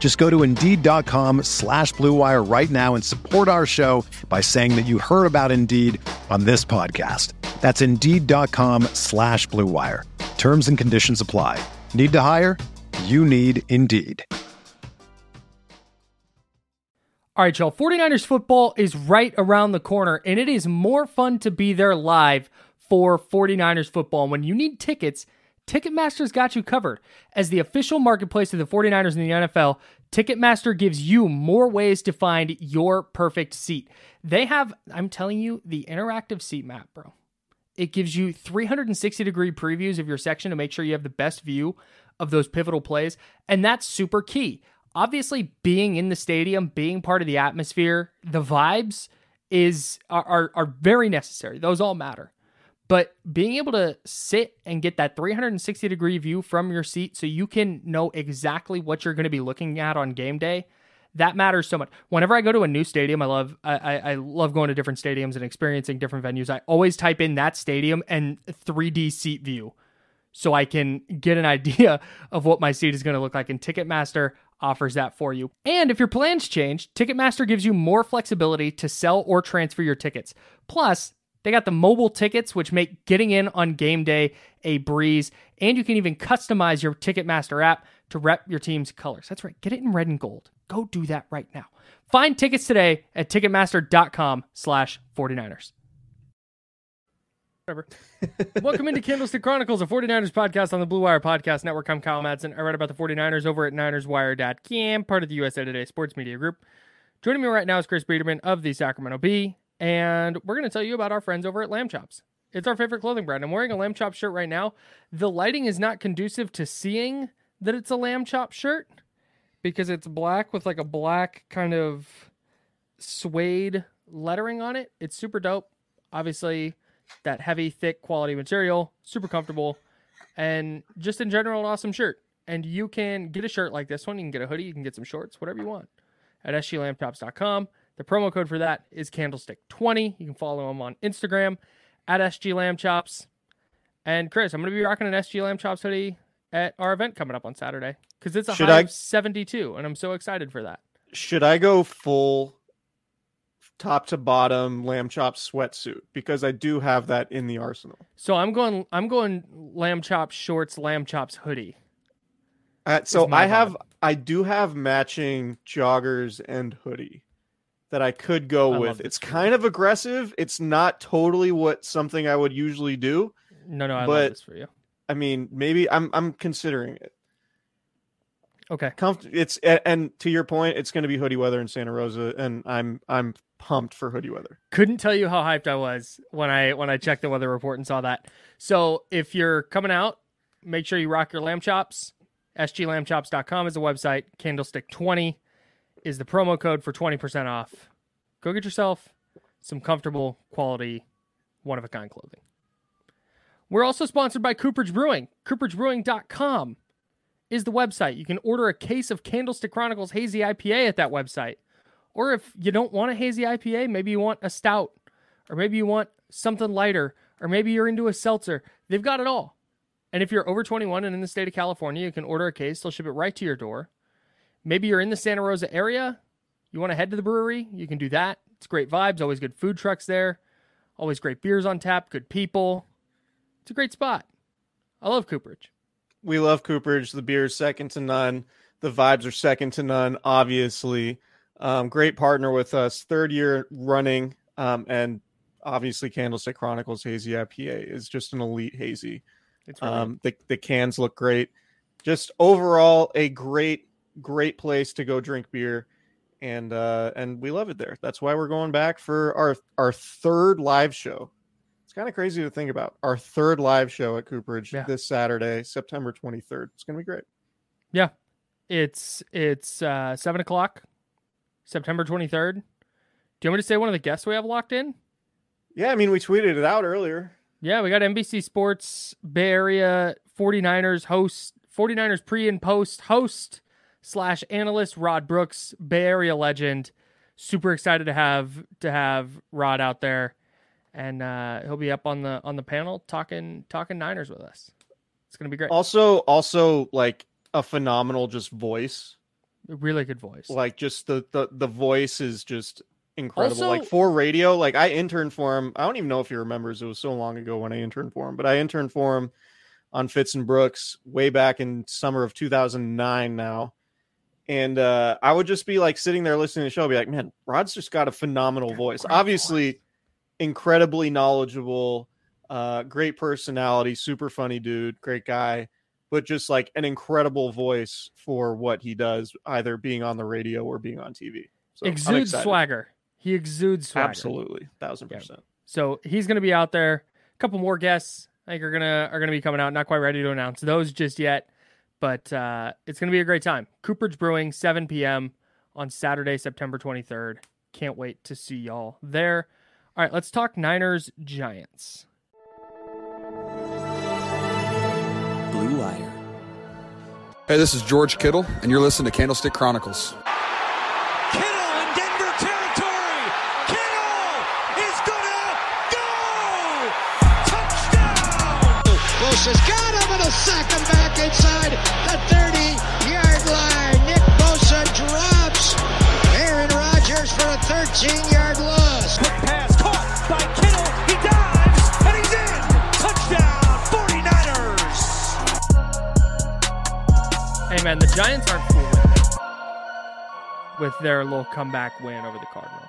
Just go to Indeed.com slash BlueWire right now and support our show by saying that you heard about Indeed on this podcast. That's Indeed.com slash BlueWire. Terms and conditions apply. Need to hire? You need Indeed. All right, y'all. 49ers football is right around the corner, and it is more fun to be there live for 49ers football. And when you need tickets, Ticketmaster's got you covered. As the official marketplace of the 49ers in the NFL, Ticketmaster gives you more ways to find your perfect seat. They have, I'm telling you, the interactive seat map, bro. It gives you 360 degree previews of your section to make sure you have the best view of those pivotal plays. And that's super key. Obviously, being in the stadium, being part of the atmosphere, the vibes is are, are, are very necessary. Those all matter. But being able to sit and get that 360 degree view from your seat so you can know exactly what you're going to be looking at on game day, that matters so much. Whenever I go to a new stadium, I love I, I love going to different stadiums and experiencing different venues. I always type in that stadium and 3D seat view so I can get an idea of what my seat is going to look like. And Ticketmaster offers that for you. And if your plans change, Ticketmaster gives you more flexibility to sell or transfer your tickets. Plus, they got the mobile tickets, which make getting in on game day a breeze. And you can even customize your Ticketmaster app to rep your team's colors. That's right. Get it in red and gold. Go do that right now. Find tickets today at Ticketmaster.com slash 49ers. Whatever. Welcome into Candlestick Chronicles, a 49ers podcast on the Blue Wire Podcast Network. I'm Kyle Madsen. I write about the 49ers over at NinersWire.com, part of the USA Today Sports Media Group. Joining me right now is Chris Biederman of the Sacramento Bee and we're going to tell you about our friends over at Lamb Chops. It's our favorite clothing brand. I'm wearing a Lamb Chop shirt right now. The lighting is not conducive to seeing that it's a Lamb Chop shirt because it's black with like a black kind of suede lettering on it. It's super dope. Obviously, that heavy, thick quality material, super comfortable, and just in general, an awesome shirt. And you can get a shirt like this one. You can get a hoodie, you can get some shorts, whatever you want at sglambchops.com. The promo code for that is Candlestick20. You can follow them on Instagram at SG Lamb Chops. And Chris, I'm going to be rocking an SG Lamb Chops hoodie at our event coming up on Saturday because it's a Should high I... of 72, and I'm so excited for that. Should I go full top to bottom lamb chop sweatsuit because I do have that in the arsenal. So I'm going I'm going lamb chop shorts, lamb chops hoodie. Uh, so I have I do have matching joggers and hoodie that I could go I with. It's kind of aggressive. It's not totally what something I would usually do. No, no, I but, love this for you. I mean, maybe I'm I'm considering it. Okay. Comf- it's and to your point, it's going to be hoodie weather in Santa Rosa, and I'm I'm pumped for hoodie weather. Couldn't tell you how hyped I was when I when I checked the weather report and saw that. So if you're coming out, make sure you rock your lamb chops. SGLambchops.com is a website. Candlestick twenty is the promo code for 20% off. Go get yourself some comfortable, quality, one of a kind clothing. We're also sponsored by Cooperage Brewing. CooperAgeBrewing.com is the website. You can order a case of Candlestick Chronicles Hazy IPA at that website. Or if you don't want a hazy IPA, maybe you want a stout, or maybe you want something lighter, or maybe you're into a seltzer. They've got it all. And if you're over 21 and in the state of California, you can order a case. They'll ship it right to your door. Maybe you're in the Santa Rosa area. You want to head to the brewery? You can do that. It's great vibes, always good food trucks there, always great beers on tap, good people. It's a great spot. I love Cooperage. We love Cooperage. The beer is second to none. The vibes are second to none, obviously. Um, great partner with us, third year running, um, and obviously Candlestick Chronicles Hazy IPA is just an elite hazy. It's really Um, the the cans look great. Just overall, a great great place to go drink beer, and uh, and we love it there. That's why we're going back for our our third live show. It's kind of crazy to think about our third live show at Cooperage Yeah. this Saturday, September twenty third. It's gonna be great. Yeah, it's it's uh, seven o'clock, September twenty third. Do you want me to say one of the guests we have locked in? Yeah, I mean we tweeted it out earlier. Yeah, we got NBC Sports Bay Area 49ers host 49ers pre and post host slash analyst Rod Brooks, Bay Area legend. Super excited to have to have Rod out there. And uh, he'll be up on the on the panel talking talking Niners with us. It's gonna be great. Also, also like a phenomenal just voice. really good voice. like just the the the voice is just incredible Also- like for radio like i interned for him i don't even know if he remembers it was so long ago when i interned for him but i interned for him on fitz and brooks way back in summer of 2009 now and uh i would just be like sitting there listening to the show be like man rod's just got a phenomenal voice obviously incredibly knowledgeable uh great personality super funny dude great guy but just like an incredible voice for what he does, either being on the radio or being on TV. So exudes swagger. He exudes swagger. Absolutely, thousand Yeah. percent. So he's going to be out there. A couple more guests I think are gonna are gonna be coming out. Not quite ready to announce those just yet, but uh, it's gonna be a great time. Cooperage Brewing, 7 p.m. on Saturday, September 23rd. Can't wait to see y'all there. All right, let's talk Niners Giants. Blue Wire. Hey, this is George Kittle, and you're listening to Candlestick Chronicles. Kittle in Denver territory. Kittle is gonna go. Touchdown. Close has got him and a sack him back inside the 30-yard line. Nick Bosa drops Aaron Rodgers for a 13-yard loss. Quick pass caught by Kittle. He dives and he's in. Touchdown 49ers. Hey man, the Giants aren't fooling me with their little comeback win over the Cardinals.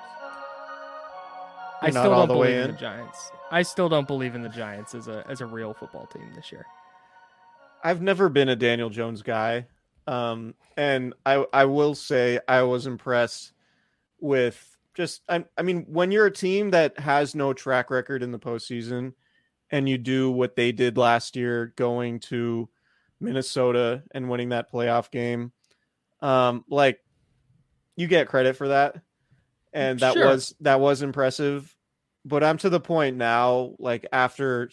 I You're not still don't believe in in? the Giants. I still don't believe in the Giants as a as a real football team this year. I've never been a Daniel Jones guy, um, and I I will say I was impressed with just I, I mean when you're a team that has no track record in the postseason, and you do what they did last year, going to Minnesota and winning that playoff game, um, like you get credit for that, and that Sure. was that was impressive. But I'm to the point now, like after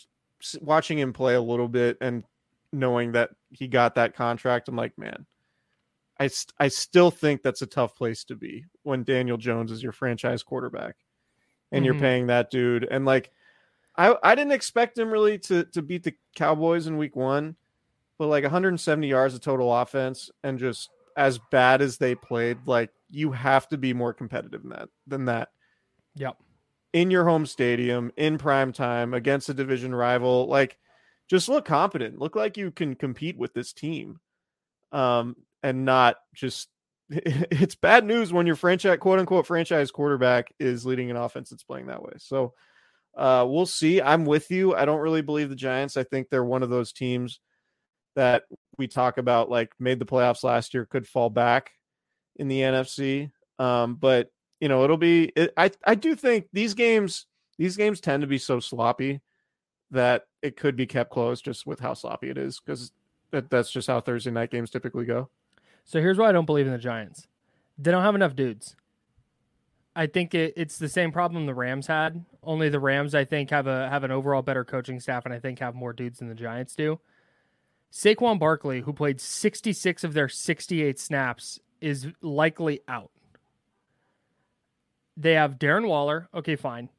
watching him play a little bit and knowing that he got that contract, I'm like, man, I st- I still think that's a tough place to be when Daniel Jones is your franchise quarterback, and Mhm. you're paying that dude. And like, I I didn't expect him really to to beat the Cowboys in Week One, but like 170 yards of total offense and just as bad as they played, like you have to be more competitive than that than that Yep. in your home stadium in prime time against a division rival like just look competent. Look like you can compete with this team um and not just it's bad news when your franchise quote unquote franchise quarterback is leading an offense that's playing that way. So uh we'll see. I'm with you. I don't really believe the giants. I think they're one of those teams that we talk about like made the playoffs last year could fall back in the nfc um but you know it'll be it, i i do think these games these games tend to be so sloppy that it could be kept close just with how sloppy it is because that, that's just how thursday night games typically go So here's why I don't believe in the Giants. They don't have enough dudes. I think it, it's the same problem the Rams had. Only the Rams, I think, have a have an overall better coaching staff, and I think have more dudes than the Giants do. Saquon Barkley, who played 66 of their 68 snaps, is likely out. They have Darren Waller. Okay, fine.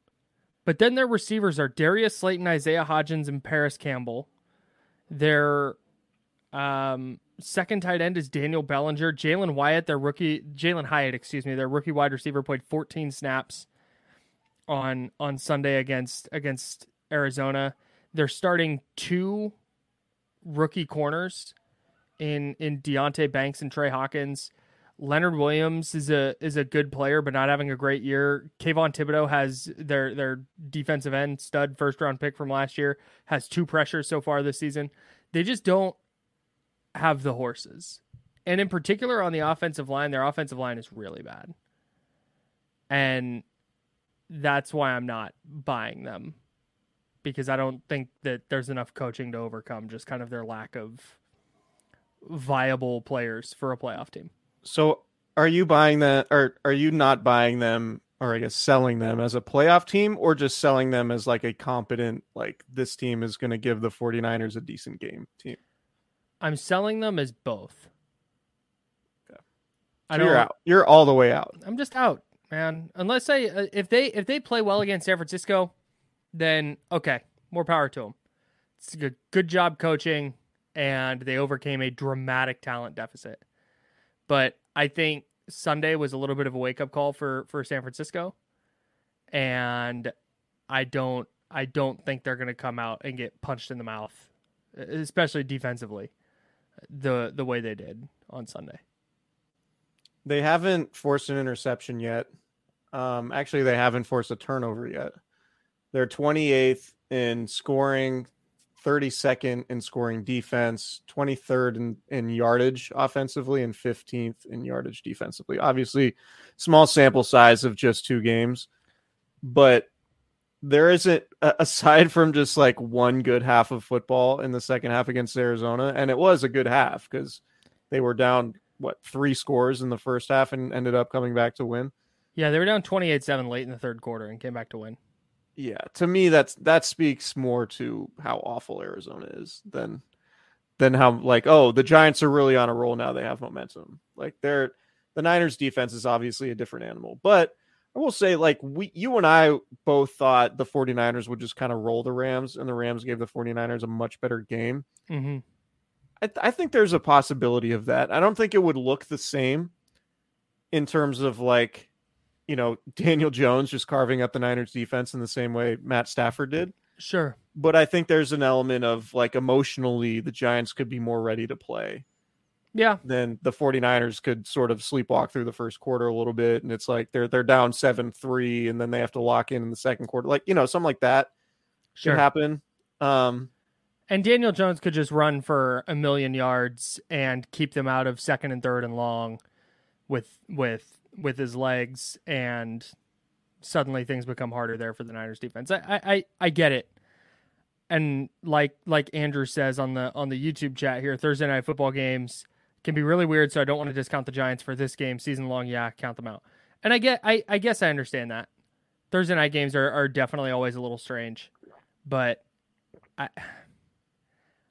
But then their receivers are Darius Slayton, Isaiah Hodgins, and Parris Campbell. Their um, second tight end is Daniel Bellinger. Jalen Wyatt, their rookie, Jalin Hyatt, excuse me, their rookie wide receiver played 14 snaps on on Sunday against against Arizona. They're starting two rookie corners in in Deonte Banks and Trey Hawkins. Leonard Williams is a is a good player, but not having a great year. Kayvon Thibodeaux has their their defensive end stud first round pick from last year has two pressures so far this season. They just don't have the horses, and in particular on the offensive line, their offensive line is really bad, and that's why I'm not buying them because I don't think that there's enough coaching to overcome just kind of their lack of viable players for a playoff team. So are you buying that or are you not buying them or I guess selling them as a playoff team or just selling them as like a competent like this team is going to give the 49ers a decent game team? I'm selling them as both. Okay. So I don't, you're out. You're all the way out. I'm just out, man. Unless they uh, if they if they play well against San Francisco, then okay, more power to them. It's a good good job coaching and they overcame a dramatic talent deficit. But I think Sunday was a little bit of a wake up call for for San Francisco, and I don't I don't think they're going to come out and get punched in the mouth, especially defensively, the the way they did on Sunday. They haven't forced an interception yet. Um, actually, they haven't forced a turnover yet. They're 28th in scoring, 32nd in scoring defense, 23rd in, in yardage offensively, and 15th in yardage defensively. Obviously, small sample size of just two games, but there isn't aside from just like one good half of football in the second half against Arizona, and it was a good half because they were down what three scores in the first half and ended up coming back to win. Yeah, they were down 28-7 late in the third quarter and came back to win yeah, to me that's that speaks more to how awful Arizona is than than how like oh the Giants are really on a roll now they have momentum. Like they're the Niners defense is obviously a different animal. But I will say like we you and I both thought the 49ers would just kind of roll the Rams and the Rams gave the 49ers a much better game. Mm-hmm. I, th- I think there's a possibility of that. I don't think it would look the same in terms of like you know, Daniel Jones just carving up the Niners defense in the same way Matt Stafford did. Sure. But I think there's an element of like emotionally the Giants could be more ready to play. Yeah. Then the 49ers could sort of sleepwalk through the first quarter a little bit and it's like they're they're down 7-3 and then they have to lock in in the second quarter. Like, you know, something like that sure. could happen. Um and Daniel Jones could just run for a million yards and keep them out of second and third and long with with with his legs, and suddenly things become harder there for the Niners defense. I I, I get it. And like like Andrew says on the on the YouTube chat here, Thursday night football games can be really weird, so I don't want to discount the Giants for this game. Season long, yeah, count them out. And I get I, I guess I understand that. Thursday night games are, are definitely always a little strange. But I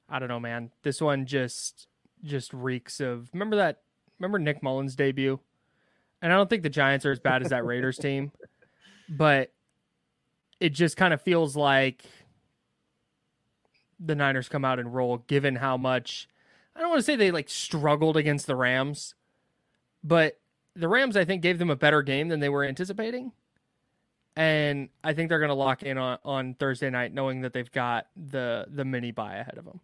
I don't know, man. This one just just reeks of remember that remember Nick Mullens debut? And I don't think the Giants are as bad as that Raiders team, but it just kind of feels like the Niners come out and roll given how much I don't want to say they like struggled against the Rams, but the Rams I think gave them a better game than they were anticipating. And I think they're going to lock in on, on Thursday night knowing that they've got the the mini bye ahead of them.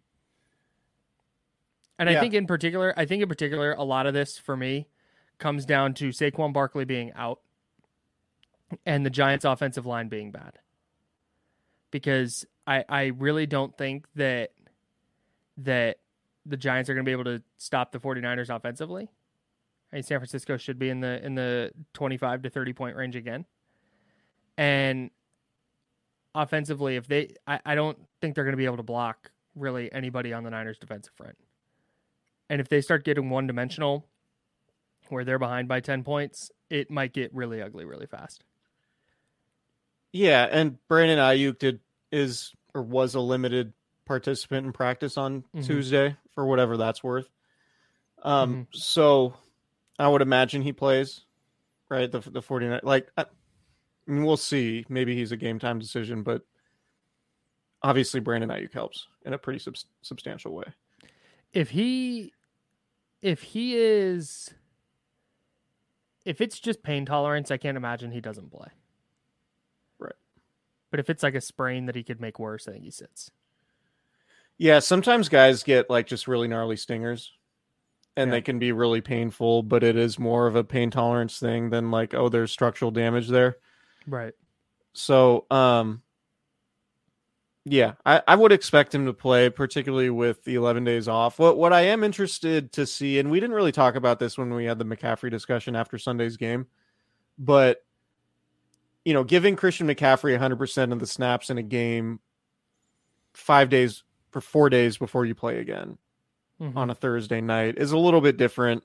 And yeah. I think in particular, I think in particular a lot of this for me comes down to Saquon Barkley being out and the Giants' offensive line being bad. Because I I really don't think that that the Giants are going to be able to stop the 49ers offensively. I mean, San Francisco should be in the in the 25 to 30 point range again. And offensively, if they I, I don't think they're going to be able to block really anybody on the Niners defensive front. And if they start getting one dimensional where they're behind by 10 points, it might get really ugly really fast. Yeah, and Brandon Aiyuk did is or was a limited participant in practice on mm-hmm. Tuesday for whatever that's worth. Um mm-hmm. so I would imagine he plays right the the 49 like I, I mean, we'll see. Maybe he's a game time decision, but obviously Brandon Aiyuk helps in a pretty sub- substantial way. If he if he is if it's just pain tolerance, I can't imagine he doesn't play. Right. But if it's like a sprain that he could make worse, I think he sits. Yeah, sometimes guys get like just really gnarly stingers. and yeah. they can be really painful, but it is more of a pain tolerance thing than like, oh, there's structural damage there. Right. So, um, yeah, I, I would expect him to play, particularly with the 11 days off. What what I am interested to see, and we didn't really talk about this when we had the McCaffrey discussion after Sunday's game, but you know, giving Christian McCaffrey 100% of the snaps in a game five days for four days before you play again mm-hmm. on a Thursday night is a little bit different.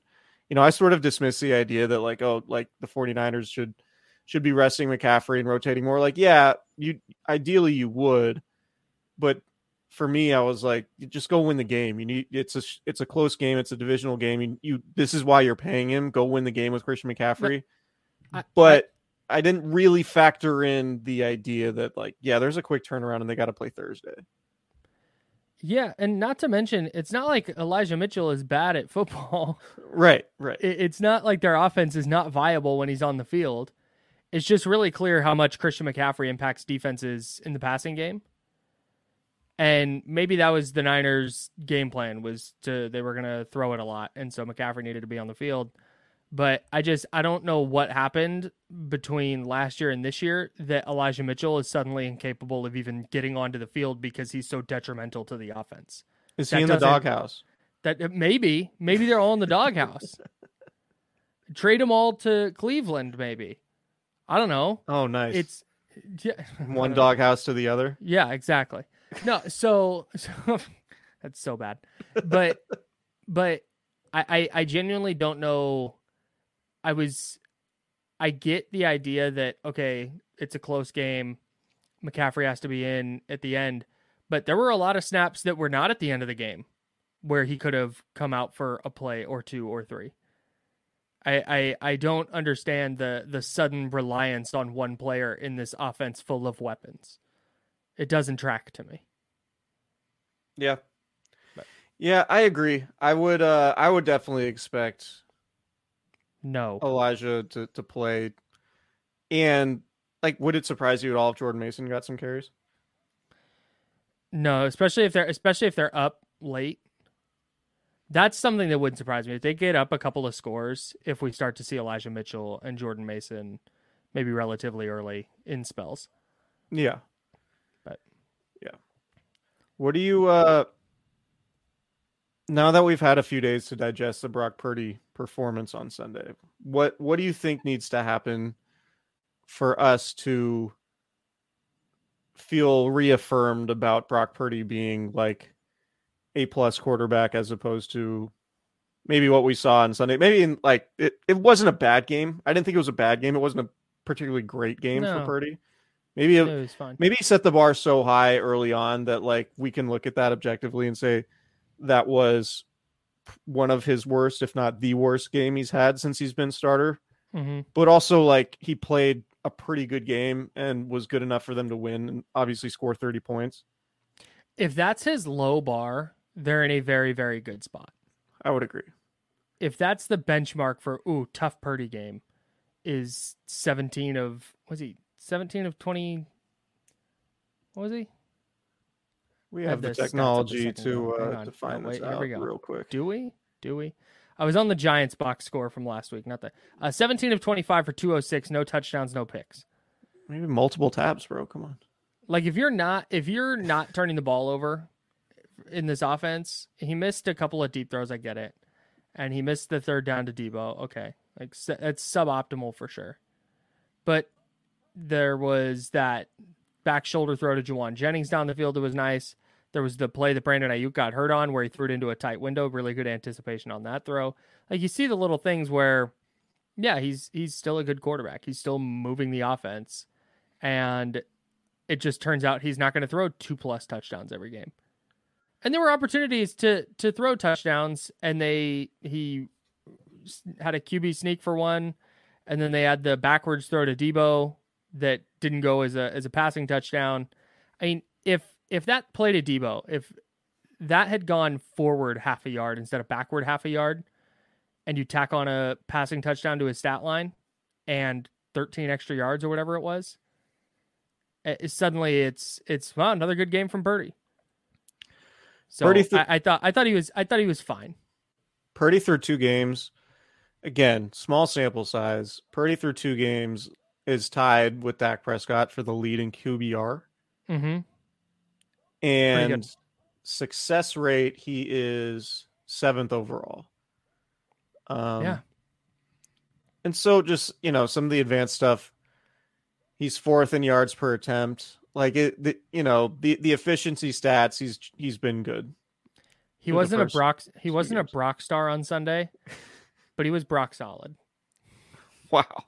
You know, I sort of dismiss the idea that like, oh, like the 49ers should should be resting McCaffrey and rotating more. Like, yeah, you ideally you would, but for me, I was like, just go win the game. You need it's a it's a close game. It's a divisional game. You, you this is why you're paying him. Go win the game with Christian McCaffrey. I, but I, I didn't really factor in the idea that like, yeah, there's a quick turnaround and they got to play Thursday. Yeah, and not to mention, it's not like Elijah Mitchell is bad at football. Right, right. It's not like their offense is not viable when he's on the field. It's just really clear how much Christian McCaffrey impacts defenses in the passing game. And maybe that was the Niners' game plan was to they were going to throw it a lot, and so McCaffrey needed to be on the field. But I just I don't know what happened between last year and this year that Elijah Mitchell is suddenly incapable of even getting onto the field because he's so detrimental to the offense. Is that he in the doghouse? That uh, maybe maybe they're all in the doghouse. Trade them all to Cleveland, maybe. I don't know. Oh, nice. It's yeah, one doghouse to the other. Yeah, exactly. No, so, so that's so bad. But but I, I I genuinely don't know I was I get the idea that okay, it's a close game. McCaffrey has to be in at the end, but there were a lot of snaps that were not at the end of the game where he could have come out for a play or two or three. I, I I don't understand the the sudden reliance on one player in this offense full of weapons. It doesn't track to me. Yeah. But. Yeah, I agree. I would uh I would definitely expect no Elijah to, to play. And like, would it surprise you at all if Jordan Mason got some carries? No, especially if they're especially if they're up late. That's something that wouldn't surprise me. If they get up a couple of scores, if we start to see Elijah Mitchell and Jordan Mason maybe relatively early in spells. Yeah. What do you uh now that we've had a few days to digest the Brock Purdy performance on Sunday, what what do you think needs to happen for us to feel reaffirmed about Brock Purdy being like a plus quarterback as opposed to maybe what we saw on Sunday? Maybe in like it, it wasn't a bad game. I didn't think it was a bad game. It wasn't a particularly great game no. for Purdy. Maybe it, it maybe set the bar so high early on that like we can look at that objectively and say that was one of his worst, if not the worst game he's had since he's been starter. Mm-hmm. But also, like, he played a pretty good game and was good enough for them to win and obviously score 30 points. If that's his low bar, they're in a very, very good spot. I would agree. If that's the benchmark for, ooh, tough Purdy game, is 17 of, was he 17 of 20? What was he? We have the technology to uh, to find this out real quick. Do we? Do we? I was on the Giants box score from last week. Not that. Uh, 17 of 25 for 206. No touchdowns. No picks. Maybe multiple tabs, bro. Come on. Like if you're not if you're not turning the ball over in this offense, he missed a couple of deep throws. I get it, and he missed the third down to Deebo. Okay, like it's suboptimal for sure, but there was that back shoulder throw to Jauan Jennings down the field. It was nice. There was the play that Brandon Aiyuk got hurt on where he threw it into a tight window. Really good anticipation on that throw. Like you see the little things where, yeah, he's he's still a good quarterback. He's still moving the offense, and it just turns out he's not going to throw two plus touchdowns every game. And there were opportunities to to throw touchdowns, and they he had a QB sneak for one, and then they had the backwards throw to Deebo that didn't go as a as a passing touchdown. I mean, if if that play to Deebo, if that had gone forward half a yard instead of backward half a yard, and you tack on a passing touchdown to his stat line and 13 extra yards or whatever it was, it, suddenly it's it's well another good game from Purdy. So th- I, I, thought I thought he was I thought he was fine. Purdy through two games. Again, small sample size. Purdy through two games is tied with Dak Prescott for the lead in QBR. Mm-hmm. And success rate, he is seventh overall. Um, yeah. And so, just you know, some of the advanced stuff. He's fourth in yards per attempt. Like it, the, you know, the the efficiency stats. He's he's been good. He wasn't a Brock. He wasn't a Brock star on Sunday, but he was Brock solid. Wow.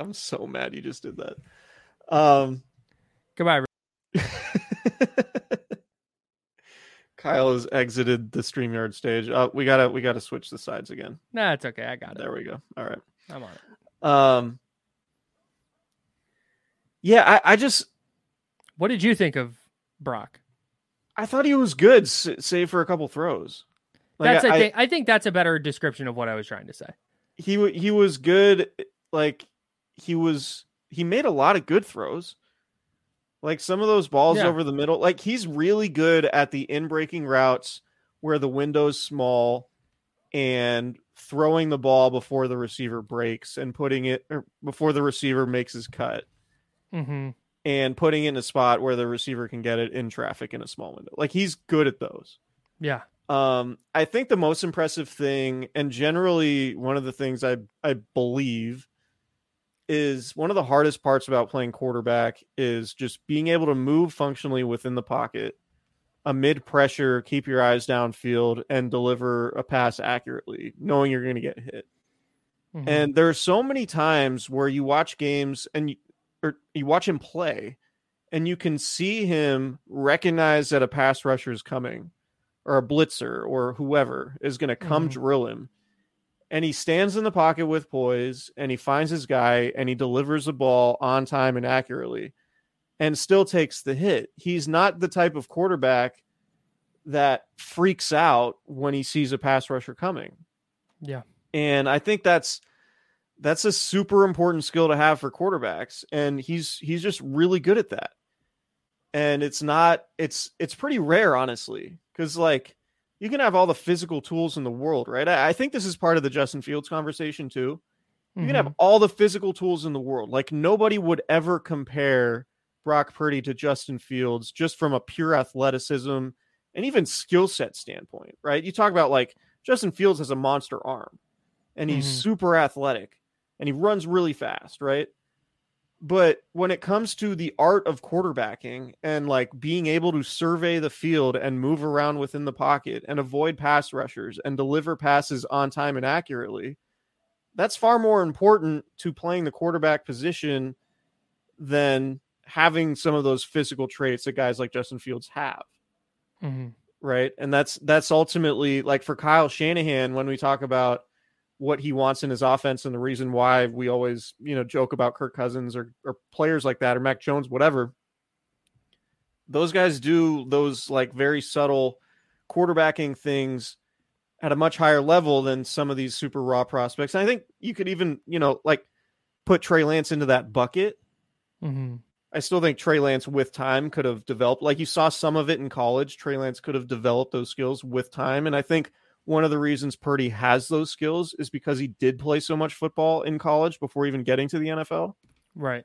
I'm so mad you just did that. Um, Goodbye. Kyle has exited the StreamYard stage. Uh, we gotta we gotta switch the sides again. Nah, it's okay. I got it. There we go. All right. I'm on it. Um Yeah, I, I just What did you think of Brock? I thought he was good, save for a couple throws. Like, that's I, I, think, I think that's a better description of what I was trying to say. He he was good. Like he was he made a lot of good throws. Like some of those balls yeah. over the middle, like he's really good at the in breaking routes where the window's small and throwing the ball before the receiver breaks and putting it before the receiver makes his cut. Mm-hmm. And putting it in a spot where the receiver can get it in traffic in a small window. Like he's good at those. Yeah. Um, I think the most impressive thing, and generally one of the things I I believe is one of the hardest parts about playing quarterback is just being able to move functionally within the pocket amid pressure, keep your eyes downfield, and deliver a pass accurately, knowing you're going to get hit. Mm-hmm. And there are so many times where you watch games and you, or you watch him play, and you can see him recognize that a pass rusher is coming, or a blitzer, or whoever is going to come mm-hmm. drill him and he stands in the pocket with poise and he finds his guy and he delivers the ball on time and accurately and still takes the hit. He's not the type of quarterback that freaks out when he sees a pass rusher coming. Yeah. And I think that's that's a super important skill to have for quarterbacks and he's he's just really good at that. And it's not it's it's pretty rare honestly cuz like you can have all the physical tools in the world, right? I, I think this is part of the Justin Fields conversation too. You mm-hmm. can have mm-hmm. all the physical tools in the world. Like nobody would ever compare Brock Purdy to Justin Fields just from a pure athleticism and even skill set standpoint, right? You talk about like Justin Fields has a monster arm and he's mm-hmm. super athletic and he runs really fast, right? But when it comes to the art of quarterbacking and like being able to survey the field and move around within the pocket and avoid pass rushers and deliver passes on time and accurately, that's far more important to playing the quarterback position than having some of those physical traits that guys like Justin Fields have. Mm-hmm. Right. And that's that's ultimately like for Kyle Shanahan when we talk about what he wants in his offense and the reason why we always, you know, joke about Kirk Cousins or, or players like that or Mac Jones, whatever. Those guys do those like very subtle quarterbacking things at a much higher level than some of these super raw prospects. And I think you could even, you know, like put Trey Lance into that bucket. Mm-hmm. I still think Trey Lance with time could have developed, like you saw some of it in college. Trey Lance could have developed those skills with time. And I think one of the reasons Purdy has those skills is because he did play so much football in college before even getting to the NFL. Right.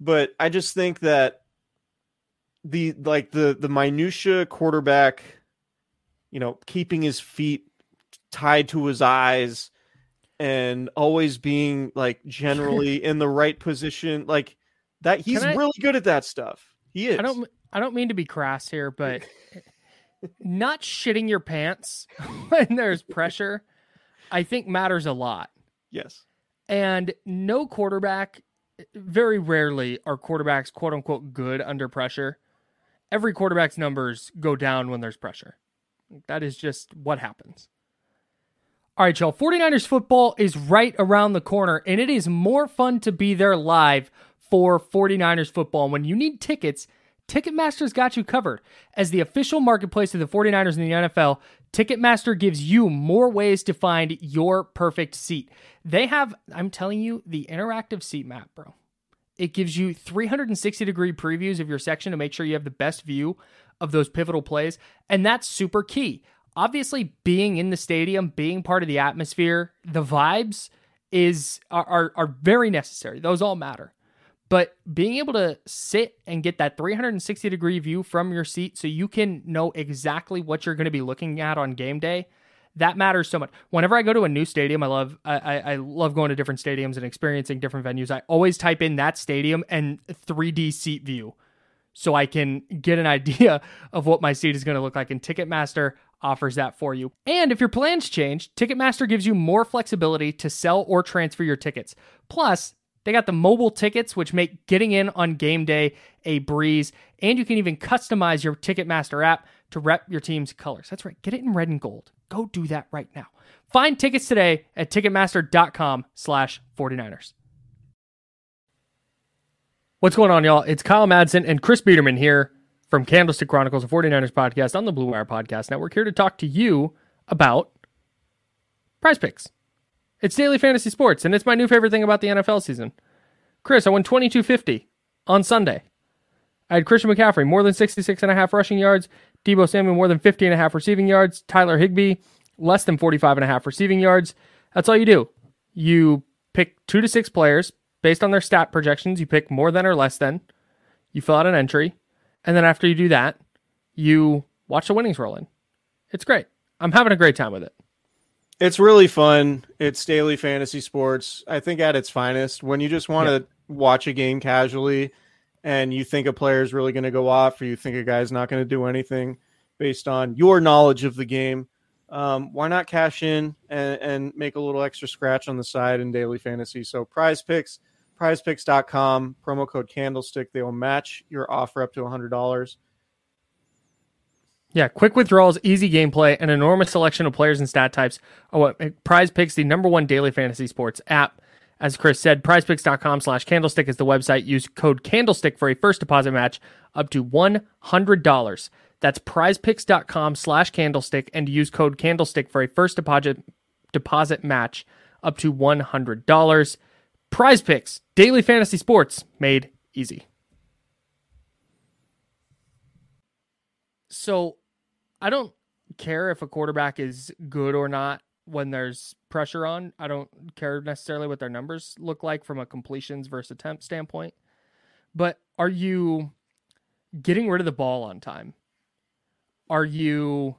But I just think that the like the the minutia quarterback, you know, keeping his feet tied to his eyes and always being like generally in the right position, like that he's I, really good at that stuff. He is. I don't I don't mean to be crass here, but not shitting your pants when there's pressure, I think matters a lot. Yes. And no quarterback, very rarely are quarterbacks quote unquote good under pressure. Every quarterback's numbers go down when there's pressure. That is just what happens. All right, y'all. 49ers football is right around the corner, and it is more fun to be there live for 49ers football. When you need tickets, Ticketmaster's got you covered. As the official marketplace of the 49ers in the NFL, Ticketmaster gives you more ways to find your perfect seat. They have, I'm telling you, the interactive seat map, bro. It gives you 360 degree previews of your section to make sure you have the best view of those pivotal plays. And that's super key. obviously being in the stadium, being part of the atmosphere, the vibes is are, are, are very necessary. Those all matter. But being able to sit and get that 360 degree view from your seat so you can know exactly what you're going to be looking at on game day, that matters so much. Whenever I go to a new stadium, I love I, I love going to different stadiums and experiencing different venues. I always type in that stadium and 3D seat view so I can get an idea of what my seat is going to look like. And Ticketmaster offers that for you. And if your plans change, Ticketmaster gives you more flexibility to sell or transfer your tickets. Plus, they got the mobile tickets, which make getting in on game day a breeze. And you can even customize your Ticketmaster app to rep your team's colors. That's right. Get it in red and gold. Go do that right now. Find tickets today at Ticketmaster.com slash 49ers. What's going on, y'all? It's Kyle Madsen and Chris Biederman here from Candlestick Chronicles, a 49ers podcast on the Blue Wire Podcast Network, here to talk to you about prize picks. It's daily fantasy sports, and it's my new favorite thing about the NFL season. Chris, I won 2250 on Sunday. I had Christian McCaffrey, more than 66 and a half rushing yards, Deebo Samuel, more than 50 and a half receiving yards, Tyler Higbee, less than 45 and a half receiving yards. That's all you do. You pick two to six players, based on their stat projections, you pick more than or less than. You fill out an entry. And then after you do that, you watch the winnings roll in. It's great. I'm having a great time with it. It's really fun. It's daily fantasy sports. I think at its finest. When you just want to watch a game casually and you think a player is really going to go off or you think a guy's not going to do anything based on your knowledge of the game, um, why not cash in and, and, make a little extra scratch on the side in daily fantasy? So prize picks prizepicks.com, promo code candlestick. They will match your offer up to $100. Yeah, quick withdrawals, easy gameplay, an enormous selection of players and stat types are what Prize Picks, the number one daily fantasy sports app. As Chris said, prizepicks.com slash candlestick is the website. Use code candlestick for a first deposit match up to $100. That's prizepicks.com slash candlestick and use code candlestick for a first deposit deposit match up to $100. Prize Picks, daily fantasy sports made easy. So, I don't care if a quarterback is good or not when there's pressure on. I don't care necessarily what their numbers look like from a completions versus attempt standpoint. But are you getting rid of the ball on time? Are you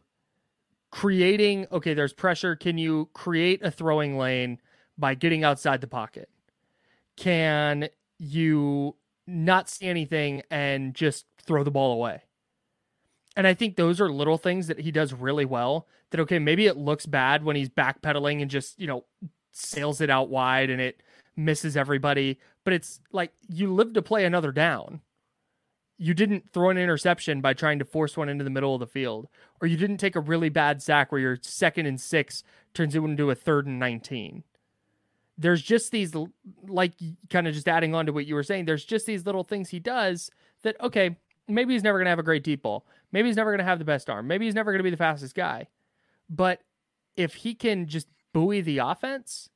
creating okay, there's pressure. Can you create a throwing lane by getting outside the pocket? can you not see anything and just throw the ball away? And I think those are little things that he does really well. That okay, maybe it looks bad when he's backpedaling and just, you know, sails it out wide and it misses everybody, but it's like you live to play another down. You didn't throw an interception by trying to force one into the middle of the field, or you didn't take a really bad sack where your second and six turns into a third and 19 there's just these like kind of just adding on to what you were saying there's just these little things he does that okay maybe he's never going to have a great deep ball maybe he's never going to have the best arm. Maybe he's never going to be the fastest guy. But if he can just buoy the offense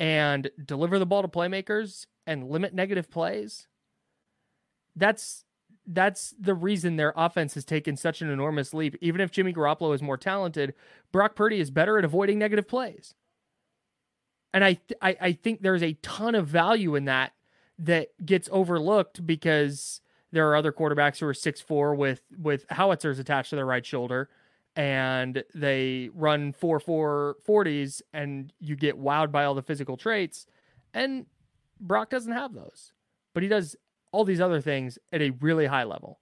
and deliver the ball to playmakers and limit negative plays that's that's the reason their offense has taken such an enormous leap. Even if Jimmy Garoppolo is more talented Brock Purdy is better at avoiding negative plays. And I, th- I I think there's a ton of value in that that gets overlooked because there are other quarterbacks who are six four with with howitzers attached to their right shoulder and they run four four forties and you get wowed by all the physical traits and Brock doesn't have those. But he does all these other things at a really high level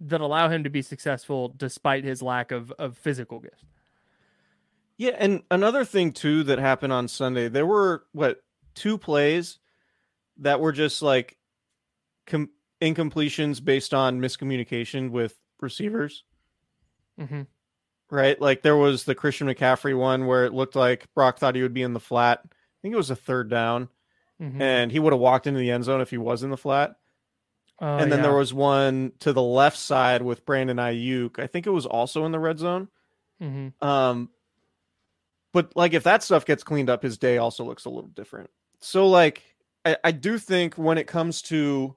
that allow him to be successful despite his lack of of physical gifts yeah, and another thing too that happened on Sunday, there were what two plays that were just like incompletions based on miscommunication with receivers. Mm-hmm. Right, like there was the Christian McCaffrey one where it looked like Brock thought he would be in the flat. I think it was a third down, mm-hmm. and he would have walked into the end zone if he was in the flat. Uh, and then yeah. there was one to the left side with Brandon Aiyuk. I think it was also in the red zone. Mm-hmm. Um, but like if that stuff gets cleaned up, his day also looks a little different. So like I, I do think when it comes to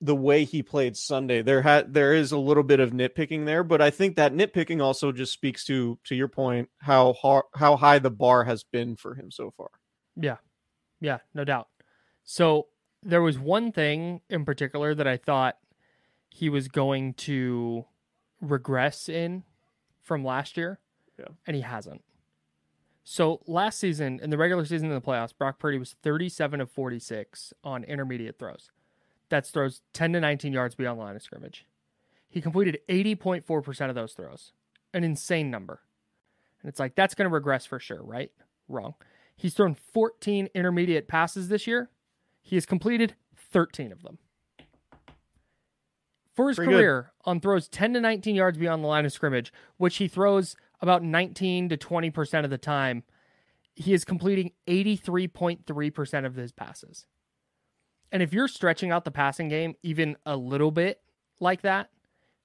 the way he played Sunday. There had there is a little bit of nitpicking there, but I think that nitpicking also just speaks to to your point how hard, how high the bar has been for him so far. Yeah. Yeah, no doubt. So there was one thing in particular that I thought he was going to regress in from last year. Yeah. And he hasn't. So last season, in the regular season in the playoffs, Brock Purdy was 37 of 46 on intermediate throws. That's throws 10 to 19 yards beyond the line of scrimmage. He completed 80.4% of those throws, an insane number. And it's like, that's going to regress for sure, right? Wrong. He's thrown 14 intermediate passes this year. He has completed 13 of them. For his Purdy career, on throws 10 to 19 yards beyond the line of scrimmage, which he throws about 19 to 20% of the time, he is completing 83.3% of his passes. And if you're stretching out the passing game even a little bit like that,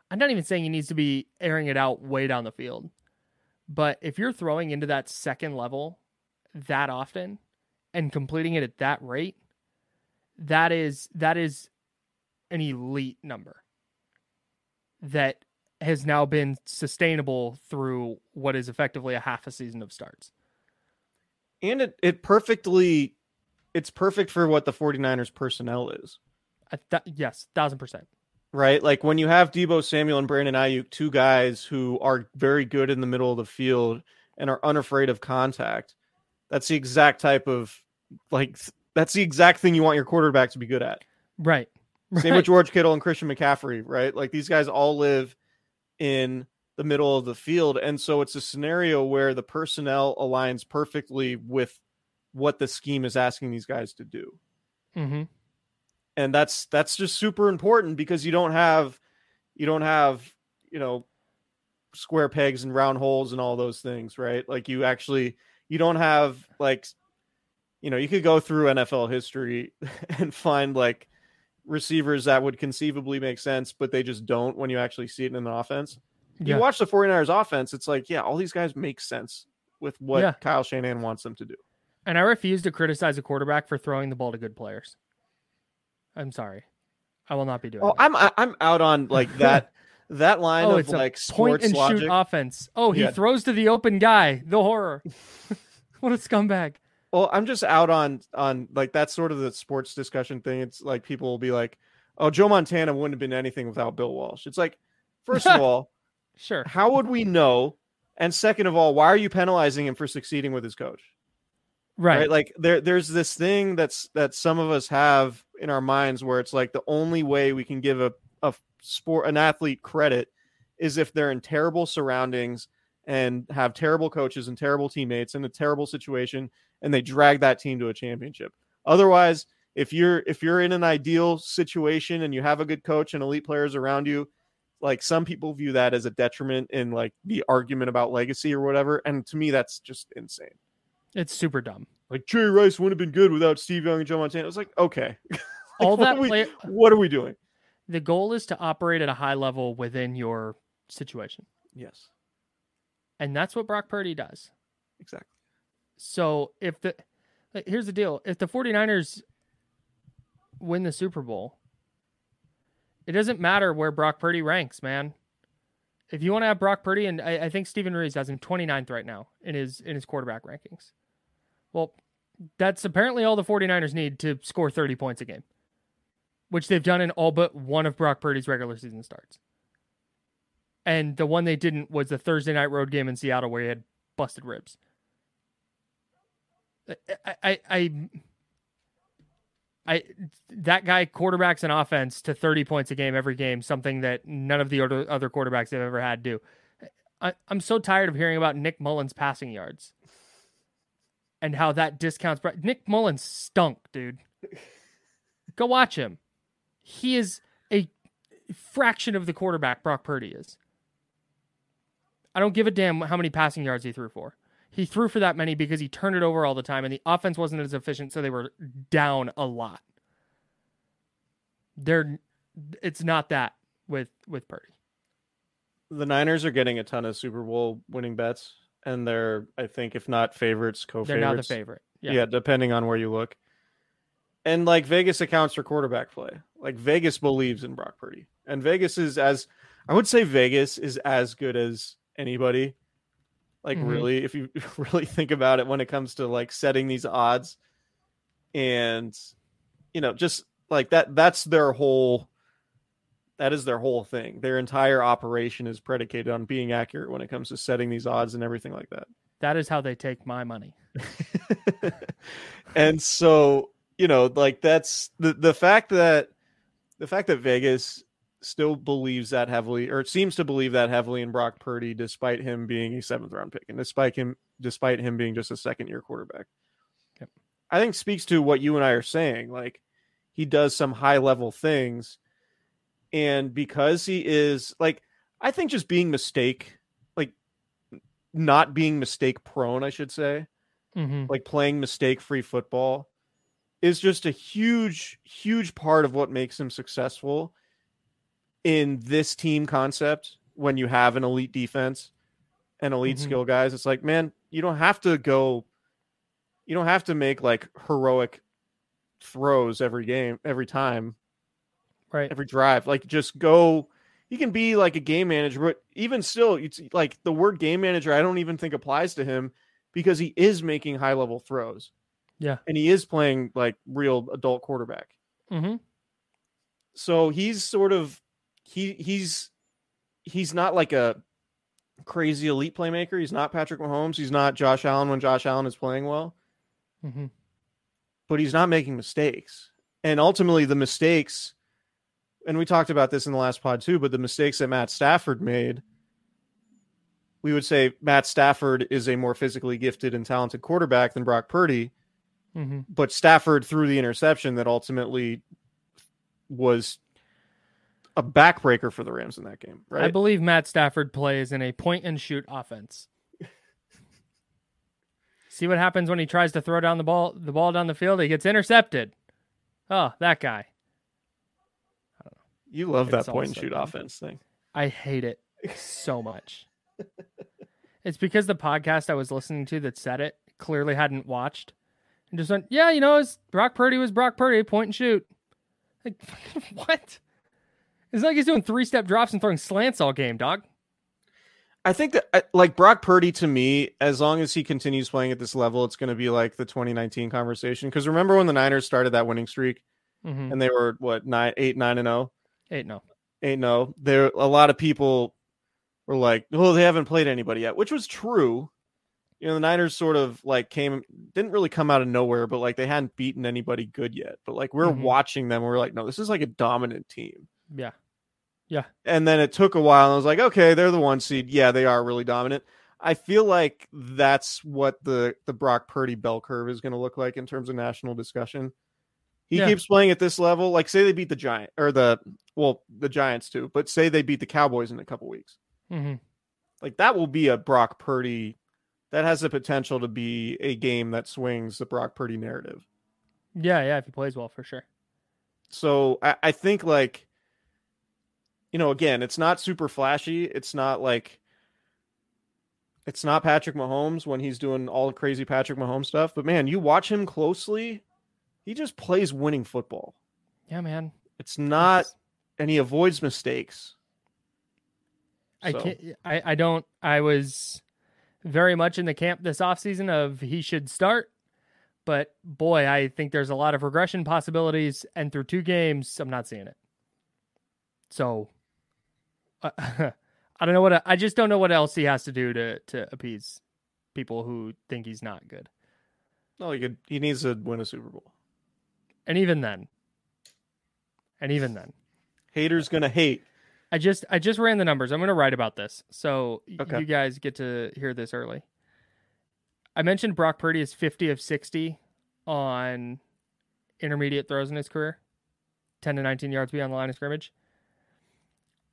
I'm not even saying he needs to be airing it out way down the field. But if you're throwing into that second level that often and completing it at that rate, that is that is an elite number that has now been sustainable through what is effectively a half a season of starts. And it, it perfectly it's perfect for what the 49ers personnel is. Th- yes, thousand percent. Right? Like when you have Deebo Samuel and Brandon Aiyuk, two guys who are very good in the middle of the field and are unafraid of contact, that's the exact type of like that's the exact thing you want your quarterback to be good at. Right. Same with George Kittle and Christian McCaffrey, right? Like these guys all live in the middle of the field. And so it's a scenario where the personnel aligns perfectly with what the scheme is asking these guys to do. Mm-hmm. And that's that's just super important because you don't have you don't have, you know, square pegs and round holes and all those things, right? Like you actually you don't have like you know, you could go through NFL history and find like receivers that would conceivably make sense, but they just don't when you actually see it in an offense. Yeah. You watch the 49ers offense, it's like, yeah, all these guys make sense with what Yeah. Kyle Shanahan wants them to do. And I refuse to criticize a quarterback for throwing the ball to good players. I'm sorry. I will not be doing Oh, that. I'm I'm out on like that that line oh, of it's like sports and logic. shoot offense. Oh, he Yeah. throws to the open guy. The horror. what a scumbag. Well, I'm just out on on like that's sort of the sports discussion thing. It's like people will be like, "Oh, Joe Montana wouldn't have been anything without Bill Walsh." It's like, first of all, Sure. how would we know? And second of all, why are you penalizing him for succeeding with his coach? Right. Like there there's this thing that's that some of us have in our minds where it's like the only way we can give a a sport an athlete credit is if they're in terrible surroundings and have terrible coaches and terrible teammates in a terrible situation and they drag that team to a championship. Otherwise, if you're if you're in an ideal situation and you have a good coach and elite players around you, like some people view that as a detriment in like the argument about legacy or whatever. And to me, that's just insane. It's super dumb. Like Jerry Rice wouldn't have been good without Steve Young and Joe Montana. It was like, okay, All what that are we, what are we doing? The goal is to operate at a high level within your situation. Yes, And that's what Brock Purdy does. exactly. So if the like, here's the deal, if the 49ers win the Super Bowl, it doesn't matter where Brock Purdy ranks, man. If you want to have Brock Purdy, and I, I think Stephen Reeves has him 29th right now in his in his quarterback rankings. Well, that's apparently all the 49ers need to score 30 points a game, which they've done in all but one of Brock Purdy's regular season starts. And the one they didn't was the Thursday night road game in Seattle where he had busted ribs. I, I, I, I, that guy quarterbacks an offense to 30 points a game every game, something that none of the other, other quarterbacks have ever had do. I, I'm so tired of hearing about Nick Mullens passing yards and how that discounts. Nick Mullens stunk, dude. Go watch him. He is a fraction of the quarterback Brock Purdy is. I don't give a damn how many passing yards he threw for. He threw for that many because he turned it over all the time and the offense wasn't as efficient, so they were down a lot. They're it's not that with with Purdy. The Niners are getting a ton of Super Bowl winning bets, and they're, I think, if not favorites, co-favorites. They're now the favorite. Yeah. yeah, depending on where you look. And like Vegas accounts for quarterback play. Like Vegas believes in Brock Purdy. And Vegas is as I would say Vegas is as good as anybody. Like mm-hmm. really, if you really think about it when it comes to like setting these odds and you know, just like that that's their whole that is their whole thing. Their entire operation is predicated on being accurate when it comes to setting these odds and everything like that. That is how they take my money. and so, you know, like that's the the fact that the fact that Vegas still believes that heavily or seems to believe that heavily in Brock Purdy despite him being a seventh round pick and despite him despite him being just a second year quarterback. Yep. I think speaks to what you and I are saying. Like he does some high level things and because he is like I think just being mistake like not being mistake prone, I should say, mm-hmm. like playing mistake free football is just a huge, huge part of what makes him successful in this team concept when you have an elite defense and elite mm-hmm. skill guys. It's like, man, you don't have to go, you don't have to make like heroic throws every game, every time right. every drive like just go he can be like a game manager but even still it's like the word game manager i don't even think applies to him because he is making high level throws. Yeah. And he is playing like real adult quarterback. Mm-hmm. so he's sort of he he's he's not like a crazy elite playmaker. He's not patrick mahomes. He's not josh allen when josh allen is playing well. Mm-hmm. but he's not making mistakes. And ultimately the mistakes and we talked about this in the last pod too, but the mistakes that Matt Stafford made, we would say Matt Stafford is a more physically gifted and talented quarterback than Brock Purdy. Mm-hmm. But Stafford threw the interception that ultimately was a backbreaker for the Rams in that game, right? I believe Matt Stafford plays in a point and shoot offense. See what happens when he tries to throw down the ball the ball down the field, he gets intercepted. Oh, that guy. You love that point and shoot offense thing. I hate it so much. it's because the podcast I was listening to that said it clearly hadn't watched and just went, yeah, you know, it's Brock Purdy was Brock Purdy, point and shoot. Like, what? It's like he's doing three step drops and throwing slants all game, dog. I think that uh, like Brock Purdy to me, as long as he continues playing at this level, it's going to be like the 2019 conversation. Because remember when the Niners started that winning streak, mm-hmm. and they were what nine, eight, nine, and zero. Oh? Eight no. Eight no. There a lot of people were like, "Well, they haven't played anybody yet," which was true. You know, the Niners sort of like came didn't really come out of nowhere, but like they hadn't beaten anybody good yet. But like we're mm-hmm. watching them, we're like, no, this is like a dominant team. Yeah. Yeah. And then it took a while and I was like, okay, they're the one seed. Yeah, they are really dominant. I feel like that's what the the Brock Purdy bell curve is going to look like in terms of national discussion. He yeah. keeps playing at this level. Like, say they beat the Giant or the well, the Giants too, but say they beat the Cowboys in a couple weeks. Mm-hmm. Like that will be a Brock Purdy. That has the potential to be a game that swings the Brock Purdy narrative. Yeah, yeah, if he plays well, for sure. So I, I think like, you know, again, it's not super flashy. It's not like it's not Patrick Mahomes when he's doing all the crazy Patrick Mahomes stuff. But man, you watch him closely he just plays winning football. Yeah, man. It's not, it's... and he avoids mistakes. I can't. I, I don't. I was very much in the camp this offseason of he should start, but boy, I think there's a lot of regression possibilities. And through two games, I'm not seeing it. So, uh, I don't know what I just don't know what else he has to do to to appease people who think he's not good. No, he could. He needs to win a Super Bowl. And even then, and even then, haters gonna hate. I just I just ran the numbers. I'm gonna write about this, so okay. you guys get to hear this early. I mentioned Brock Purdy is 50 of 60 on intermediate throws in his career, 10 to 19 yards beyond the line of scrimmage.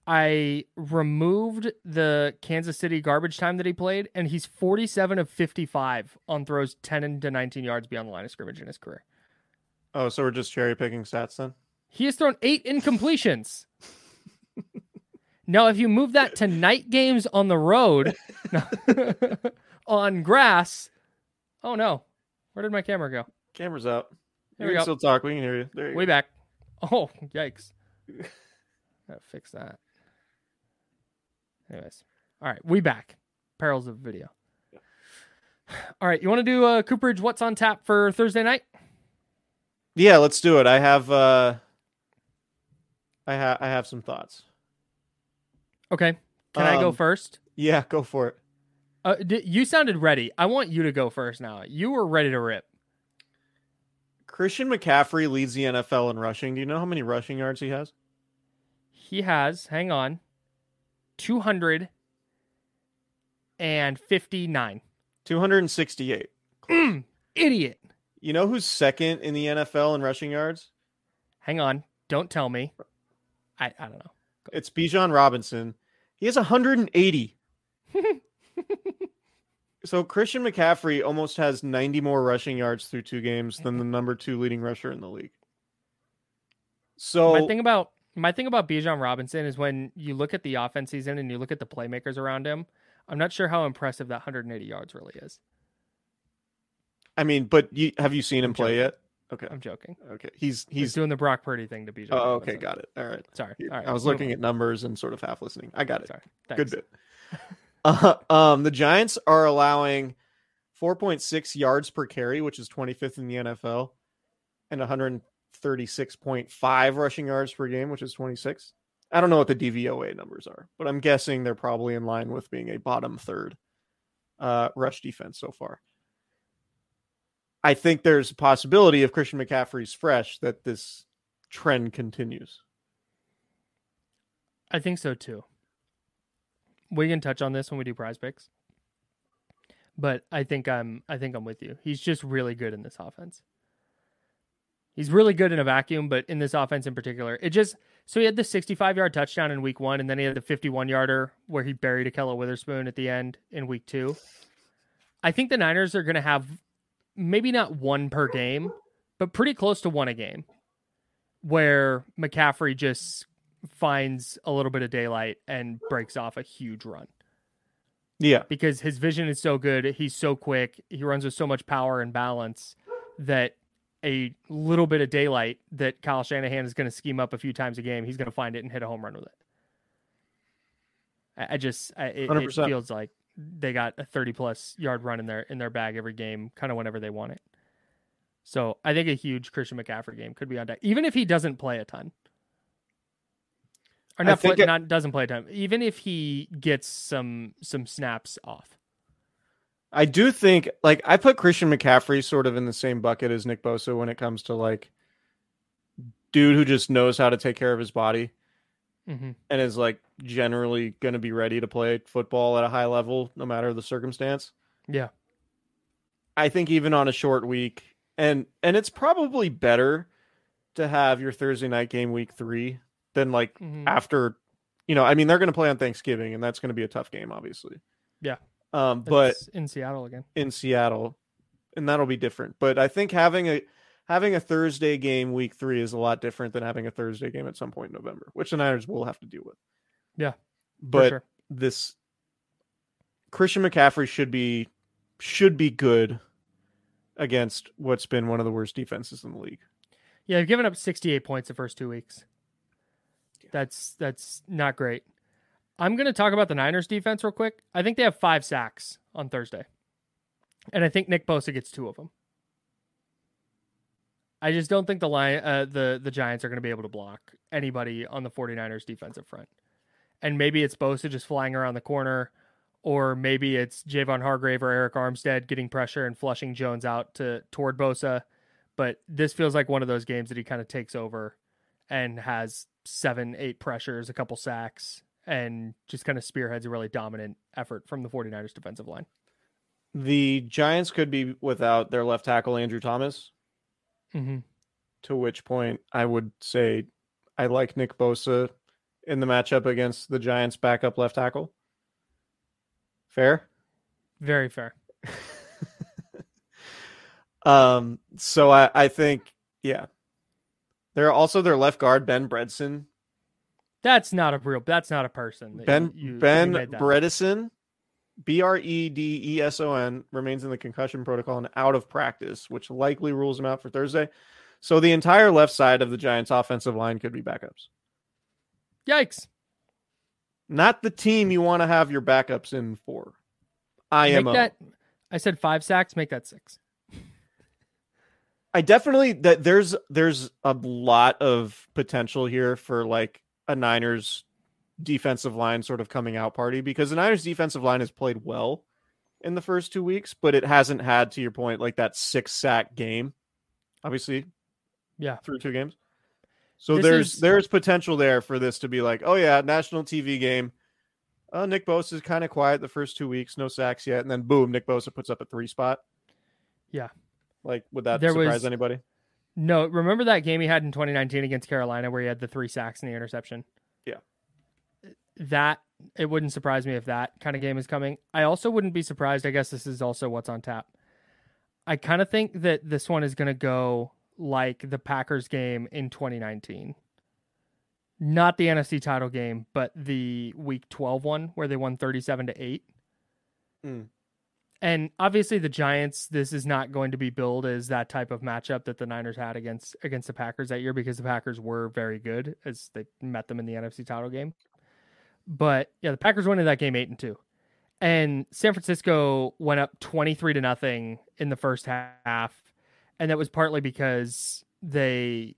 I removed the Kansas City garbage time that he played, and he's 47 of 55 on throws 10 to 19 yards beyond the line of scrimmage in his career. Oh, so we're just cherry picking stats then? He has thrown eight incompletions. now, if you move that to night games on the road on grass, oh no, where did my camera go? Camera's out. We can still talk. We can hear you. There you Way go. back. Oh, yikes. Gotta fix that. Anyways. All right, we back. Perils of video. All right, you want to do uh, Cooperage? What's on tap for Thursday night? Yeah, let's do it. I have uh I have I have some thoughts. Okay, can I go Um, first? Yeah, go for it. Uh, d- you sounded ready. I want you to go first now. You were ready to rip. Christian McCaffrey leads the NFL in rushing. Do you know how many rushing yards he has? He has, hang on, 259. 268. Idiot. You know who's second in the NFL in rushing yards? Hang on. Don't tell me. I, I don't know. It's Bijan Robinson. He has 180. so Christian McCaffrey almost has 90 more rushing yards through two games than the number two leading rusher in the league. So my thing about my thing about Bijan Robinson is when you look at the offense he's in and you look at the playmakers around him, I'm not sure how impressive that 180 yards really is. I mean, but you have you seen him I'm play joking. yet? Okay. I'm joking. Okay. He's He's doing the Brock Purdy thing to Bijan. Oh, okay, got it. All right. Sorry. All right. I was looking on. at numbers and sort of half listening. I got it. Sorry. Good bit. Uh, um, the Giants are allowing 4.6 yards per carry, which is 25th in the NFL, and 136.5 rushing yards per game, which is 26. I don't know what the DVOA numbers are, but I'm guessing they're probably in line with being a bottom third uh, rush defense so far. I think there's a possibility if Christian McCaffrey's fresh that this trend continues. I think so too. We can touch on this when we do prize picks. But I think I'm I think I'm with you. He's just really good in this offense. He's really good in a vacuum, but in this offense in particular, it just so he had the 65 yard touchdown in week one, and then he had the 51 yarder where he buried Ahkello Witherspoon at the end in week two. I think the Niners are going to have maybe not one per game, but pretty close to one a game, where McCaffrey just finds a little bit of daylight and breaks off a huge run Yeah. because his vision is so good. He's so quick. He runs with so much power and balance that a little bit of daylight that Kyle Shanahan is going to scheme up a few times a game, he's going to find it and hit a home run with it. I, I just, I, it, it feels like they got a 30 plus yard run in their in their bag every game, kind of whenever they want it. So I think a huge Christian McCaffrey game could be on deck, even if he doesn't play a ton. Or not, play, it- not doesn't play a ton. Even if he gets some some snaps off. I do think like I put Christian McCaffrey sort of in the same bucket as Nick Bosa when it comes to like dude who just knows how to take care of his body hmm and is like generally going to be ready to play football at a high level no matter the circumstance. Yeah. I think even on a short week and and it's probably better to have your Thursday night game week 3 than like Mhm. after you know, I mean they're going to play on Thanksgiving and that's going to be a tough game obviously. Yeah. Um but That's in Seattle again. in Seattle, and that'll be different. But I think having a having a Thursday game week three is a lot different than having a Thursday game at some point in November, which the Niners will have to deal with. Yeah, but sure. this Christian McCaffrey should be should be good against what's been one of the worst defenses in the league. Yeah, I've given up 68 points the first two weeks. That's that's not great. I'm going to talk about the Niners defense real quick. I think they have five sacks on Thursday, and I think Nick Bosa gets two of them. I just don't think the line, uh, the the Giants are going to be able to block anybody on the 49ers defensive front. And maybe it's Bosa just flying around the corner, or maybe it's Javon Hargrave or Arik Armstead getting pressure and flushing Jones out to toward Bosa. But this feels like one of those games that he kind of takes over and has seven, eight pressures, a couple sacks, and just kind of spearheads a really dominant effort from the 49ers defensive line. The Giants could be without their left tackle Andrew Thomas, Mm-hmm. to which point I would say I like Nick Bosa in the matchup against the Giants backup left tackle. Fair? Very fair. Um, so I, I think, yeah. They're also their left guard, Ben Bredeson. That's not a real. That's not a person. that Ben you- you Ben that. Bredeson, B R E D E S O N, remains in the concussion protocol and out of practice, which likely rules him out for Thursday. So the entire left side of the Giants' offensive line could be backups. Yikes! Not the team you want to have your backups in for. I am. That, I said five sacks. Make that six. I definitely that there's there's a lot of potential here for like a Niners defensive line sort of coming out party because the Niners defensive line has played well in the first two weeks, but it hasn't had to your point like that six sack game. Obviously, yeah, through two games. So this there's is... there's potential there for this to be like, oh yeah, national TV game. Uh, Nick Bosa is kind of quiet the first two weeks, no sacks yet, and then boom, Nick Bosa puts up a three spot. Yeah, like would that there surprise was... anybody? No, remember that game he had in 2019 against Carolina where he had the three sacks and the interception. That it wouldn't surprise me if that kind of game is coming. I also wouldn't be surprised. I guess this is also what's on tap. I kind of think that this one is going to go like the Packers game in 2019. Not the NFC title game, but the week 12 one where they won 37 to 8. Mm. And obviously the Giants, this is not going to be billed as that type of matchup that the Niners had against against the Packers that year because the Packers were very good as they met them in the NFC title game. But yeah, the Packers went in that game 8 and 2. And San Francisco went up 23 to nothing in the first half and that was partly because they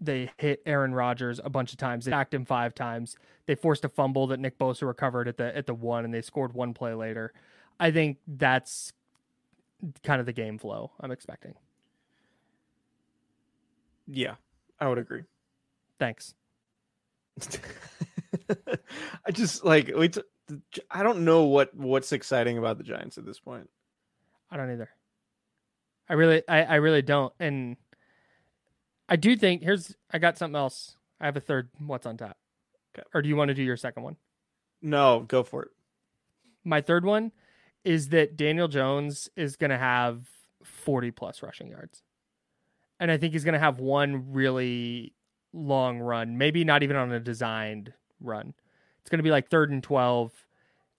they hit Aaron Rodgers a bunch of times. They sacked him five times. They forced a fumble that Nick Bosa recovered at the at the one, and they scored one play later. I think that's kind of the game flow I'm expecting. Yeah, I would agree. Thanks. I just like we. T- I don't know what what's exciting about the Giants at this point. I don't either. I really, I, I really don't. And I do think here's, I got something else. I have a third. What's on top? Okay. Or do you want to do your second one? No, go for it. My third one is that Daniel Jones is going to have 40 plus rushing yards. And I think he's going to have one really long run, maybe not even on a designed run. It's going to be like third and 12,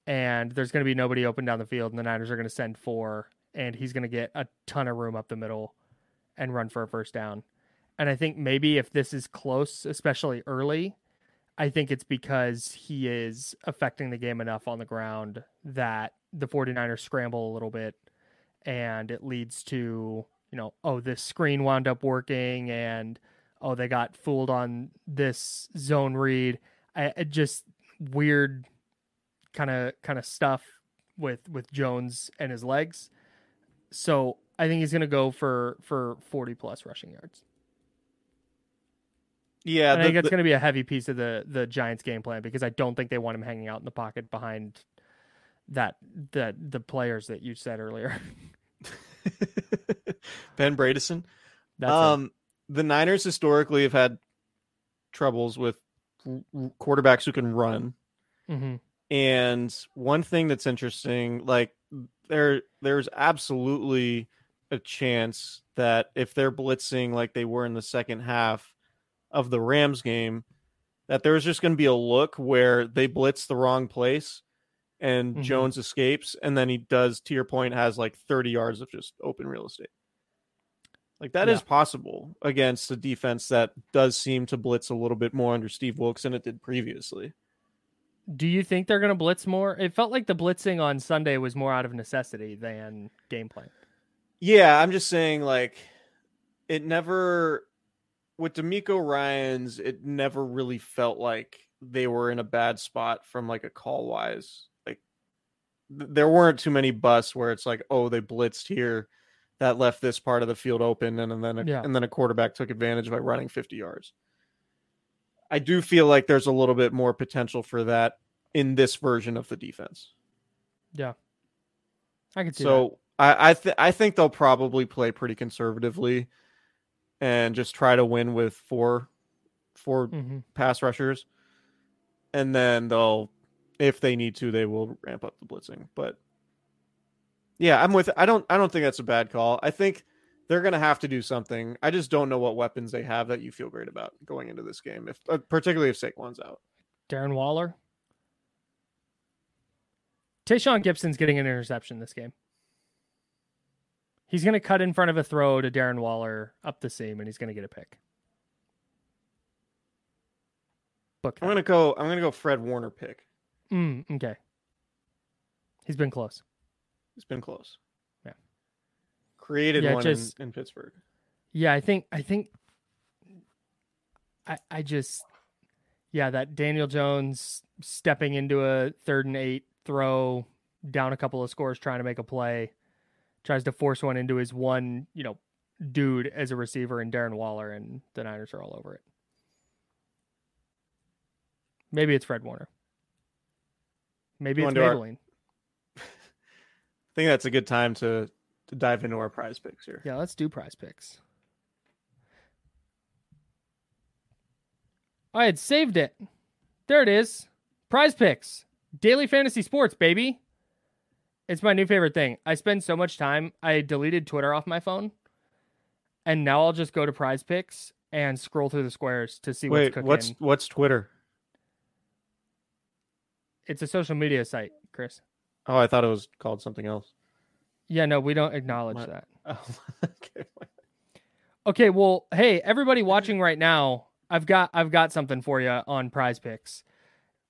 and there's going to be nobody open down the field, and the Niners are going to send four, and he's going to get a ton of room up the middle and run for a first down. And I think maybe if this is close, especially early, I think it's because he is affecting the game enough on the ground that the 49ers scramble a little bit and it leads to, you know, oh, this screen wound up working and oh, they got fooled on this zone read. I, I just weird kind of kind of stuff with with Jones and his legs so I think he's going to go for for 40 plus rushing yards. Yeah, the, I think that's going to be a heavy piece of the the Giants' game plan because I don't think they want him hanging out in the pocket behind that that the players that you said earlier. ben Bredeson. That's um, it. the Niners historically have had troubles with quarterbacks who can run. Mm-hmm. And one thing that's interesting, like there there's absolutely a chance that if they're blitzing like they were in the second half of the Rams game, that there's just going to be a look where they blitz the wrong place and mm-hmm. Jones escapes, and then he does, to your point, has like 30 yards of just open real estate. Like that yeah. is possible against a defense that does seem to blitz a little bit more under Steve Wilks than it did previously. Do you think they're going to blitz more? It felt like the blitzing on Sunday was more out of necessity than game plan. Yeah, I'm just saying, like, it never, with DeMeco Ryans, it never really felt like they were in a bad spot from like a call wise. Like, th- there weren't too many busts where it's like, oh, they blitzed here, that left this part of the field open, and, and then a, yeah. and then a quarterback took advantage by running 50 yards. I do feel like there's a little bit more potential for that in this version of the defense. Yeah, I can see. So that. I I, th- I think they'll probably play pretty conservatively and just try to win with four 4 mm-hmm. pass rushers, and then they'll if they need to they will ramp up the blitzing. But yeah, I'm with. I don't. I don't think that's a bad call. I think they're going to have to do something. I just don't know what weapons they have that you feel great about going into this game, if uh, particularly if Saquon's out. Darren Waller. Tashaun Gipson's getting an interception this game. He's going to cut in front of a throw to Darren Waller up the seam, and he's going to get a pick. Book. I'm going to go. I'm going to go Fred Warner pick. Mm, okay. He's been close. He's been close. Yeah. Created yeah, one just, in, in Pittsburgh. Yeah, I think. I think. I I just. Yeah, that Daniel Jones stepping into a third and eight throw down a couple of scores trying to make a play tries to force one into his one, you know, dude as a receiver and Darren Waller, and the Niners are all over it. Maybe it's Fred Warner. Maybe it's Maybelline. Our... I think that's a good time to to dive into our prize picks here. Yeah, let's do prize picks. I had saved it. There it is. Prize picks. Daily fantasy sports, baby. It's my new favorite thing. I spend so much time. I deleted Twitter off my phone, and now I'll just go to Prize Picks and scroll through the squares to see Wait, what's cooking. What's what's Twitter? It's a social media site, Chris. Oh, I thought it was called something else. Yeah, no, we don't acknowledge what? that. Oh, okay. okay, well, hey, everybody watching right now, I've got I've got something for you on Prize Picks.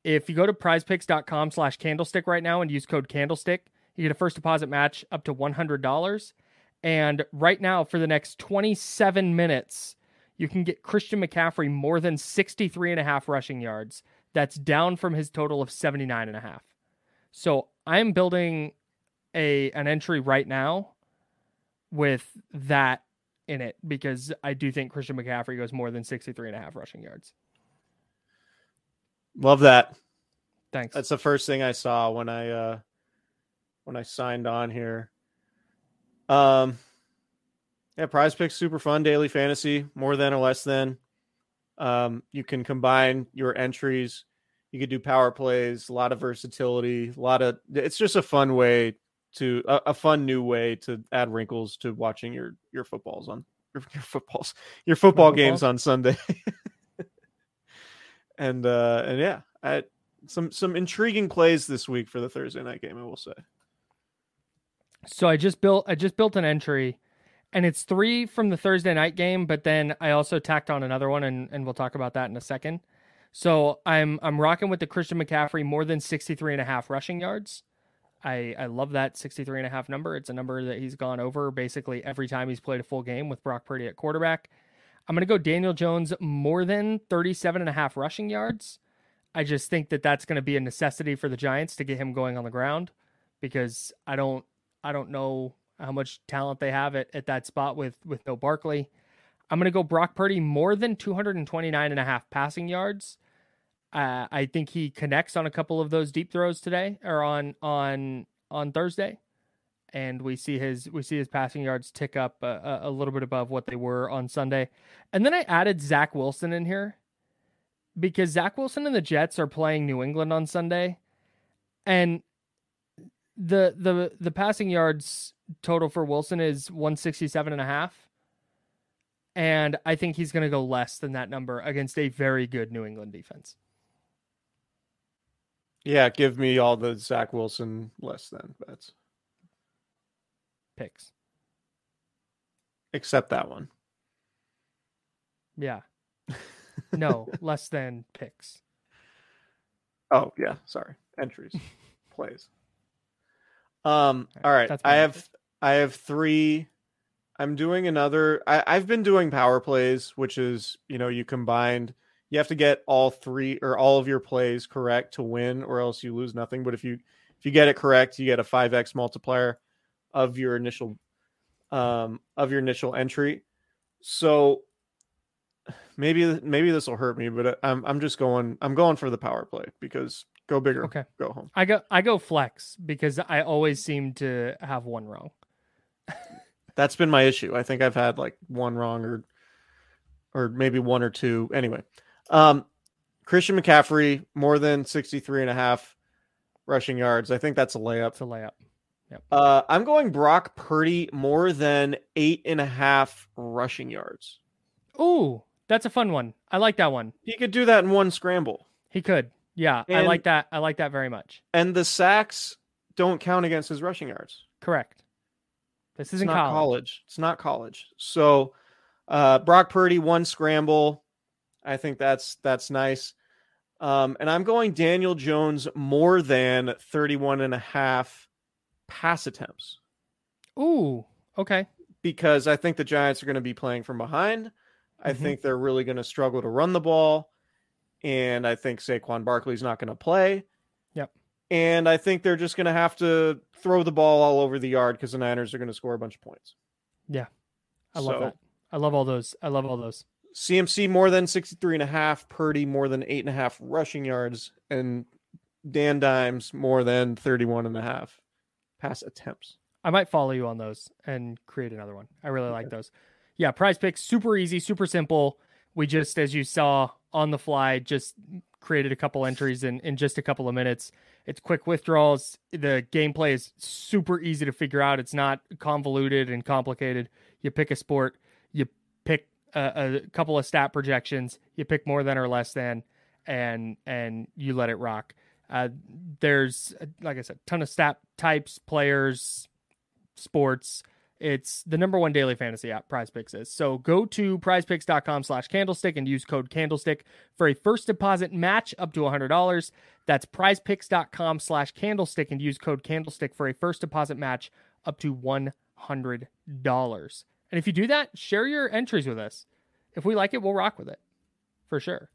If you go to prizepicks.com slash candlestick right now and use code candlestick, you get a first deposit match up to $100. And right now, for the next 27 minutes, you can get Christian McCaffrey more than 63 and a half rushing yards. That's down from his total of 79 and a half. So I'm building a an entry right now with that in it because I do think Christian McCaffrey goes more than 63 and a half rushing yards. Love that. Thanks. That's the first thing I saw when I uh when I signed on here. Um, yeah, Prize Picks super fun daily fantasy, more than or less than. Um, you can combine your entries. You could do power plays, a lot of versatility, a lot of. It's just a fun way to a, a fun new way to add wrinkles to watching your your footballs on your, your footballs your football, football games on Sunday. and uh and yeah, I, some some intriguing plays this week for the Thursday night game. I will say. So I just built I just built an entry and it's three from the Thursday night game, but then I also tacked on another one and, and we'll talk about that in a second. So I'm I'm rocking with the Christian McCaffrey more than 63 and a half rushing yards. I, I love that 63 and a half number. It's a number that he's gone over basically every time he's played a full game with Brock Purdy at quarterback. I'm going to go Daniel Jones more than 37 and a half rushing yards. I just think that that's going to be a necessity for the Giants to get him going on the ground because I don't I don't know how much talent they have at, at that spot with with no Barkley. I'm going to go Brock Purdy more than 229 and a half passing yards. Uh, I think he connects on a couple of those deep throws today or on on on Thursday, and we see his we see his passing yards tick up a, a little bit above what they were on Sunday. And then I added Zach Wilson in here because Zach Wilson and the Jets are playing New England on Sunday, and the the the passing yards total for Wilson is 167 and a half. And I think he's going to go less than that number against a very good New England defense. Yeah, give me all the Zach Wilson less than bets. Picks. Except that one. Yeah. No, less than picks. Oh, yeah. Sorry. Entries. Plays. Um. All right. I have I have three. I'm doing another. I, I've been doing power plays, which is you know you combined. You have to get all three or all of your plays correct to win, or else you lose nothing. But if you if you get it correct, you get a five x multiplier of your initial um of your initial entry. So maybe maybe this will hurt me, but I'm I'm just going I'm going for the power play because Go bigger. Okay. Go home. I go I go flex because I always seem to have one wrong. That's been my issue. I think I've had like one wrong or or maybe one or two. Anyway. Um Christian McCaffrey more than 63 and a half rushing yards. I think that's a layup. It's a layup. Yep. Uh, I'm going Brock Purdy more than eight and a half rushing yards. Ooh, that's a fun one. I like that one. He could do that in one scramble. He could. Yeah, and, I like that. I like that very much. And the sacks don't count against his rushing yards. Correct. This isn't college. college. It's not college. So uh, Brock Purdy one scramble. I think that's that's nice. Um, and I'm going Daniel Jones more than 31 and a half pass attempts. Ooh, okay. Because I think the Giants are going to be playing from behind. I Mhm. think they're really going to struggle to run the ball. And I think Saquon Barkley's not going to play. Yep. And I think they're just going to have to throw the ball all over the yard because the Niners are going to score a bunch of points. Yeah. I love So- that. I love all those. I love all those. CMC more than 63 and a half, Purdy more than eight and a half rushing yards, and Dan Dimes more than 31 and a half pass attempts. I might follow you on those and create another one. I really like those. Yeah, prize picks, super easy, super simple. We just, as you saw on the fly, just created a couple entries in, in just a couple of minutes. It's quick withdrawals. The gameplay is super easy to figure out. It's not convoluted and complicated. You pick a sport, you pick a, a couple of stat projections, you pick more than or less than, and and you let it rock. Uh, there's, like I said, ton of stat types, players, sports. It's the number one daily fantasy app, Prize Picks is. So go to prizepicks.com slash candlestick and use code candlestick for a first deposit match up to $100. That's prizepicks.com slash candlestick and use code candlestick for a first deposit match up to $100. And if you do that, share your entries with us. If we like it, we'll rock with it for sure.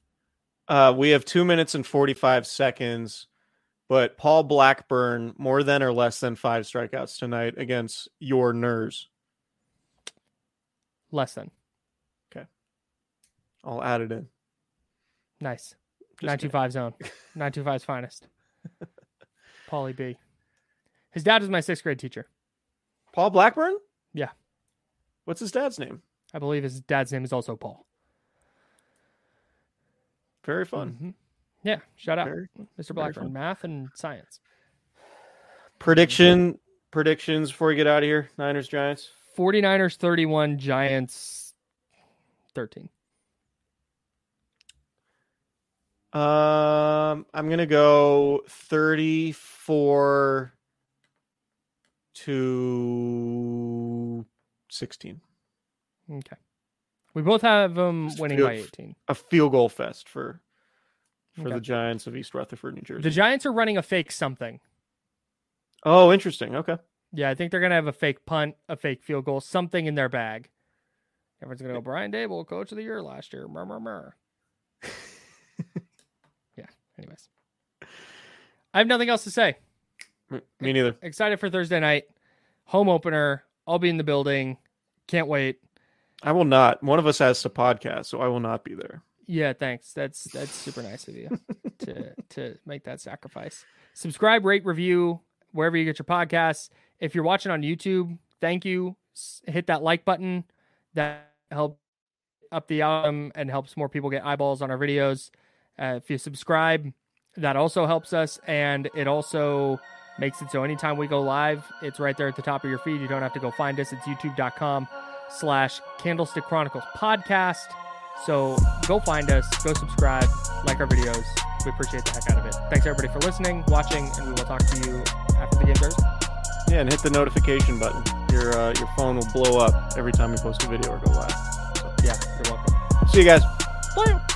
Uh, we have two minutes and 45 seconds, but Paul Blackburn more than or less than five strikeouts tonight against your Ners. Less than. Okay. I'll add it in. Nice. Just 925 zone. 925's finest. Paulie B. His dad was my sixth grade teacher. Paul Blackburn? Yeah. What's his dad's name? I believe his dad's name is also Paul. Very fun. Mhm. Yeah, shout out, Very- Mr. very Blackburn. Math and science. Prediction predictions before we get out of here. Niners Giants. 49ers 31, Giants 13. Um, I'm gonna go 34 to 16. Okay. We both have them Just winning feel- by 18. A field goal fest for for Okay. the Giants of East Rutherford, New Jersey. The Giants are running a fake something. oh, interesting. Okay. Yeah, I think they're going to have a fake punt, a fake field goal, something in their bag. Everyone's going to go, Brian Daboll, coach of the year last year. Mur, mur, mur. yeah, anyways. I have nothing else to say. Me neither. Excited for Thursday night. Home opener. I'll be in the building. Can't wait. I will not. One of us has to podcast, so I will not be there. Yeah, thanks. That's that's super nice of you to to make that sacrifice. Subscribe, rate, review wherever you get your podcasts. If you're watching on YouTube, thank you. Hit that like button. That helps up the album and helps more people get eyeballs on our videos. Uh, if you subscribe, that also helps us, and it also makes it so anytime we go live, it's right there at the top of your feed. You don't have to go find us. It's youtube.com slash Candlestick Chronicles podcast. So go find us, go subscribe, like our videos. We appreciate the heck out of it. Thanks everybody for listening, watching, and we will talk to you after the game Thursday. Yeah, and hit the notification button. Your uh, your phone will blow up every time we post a video or go live. So, Yeah, you're welcome. See you guys.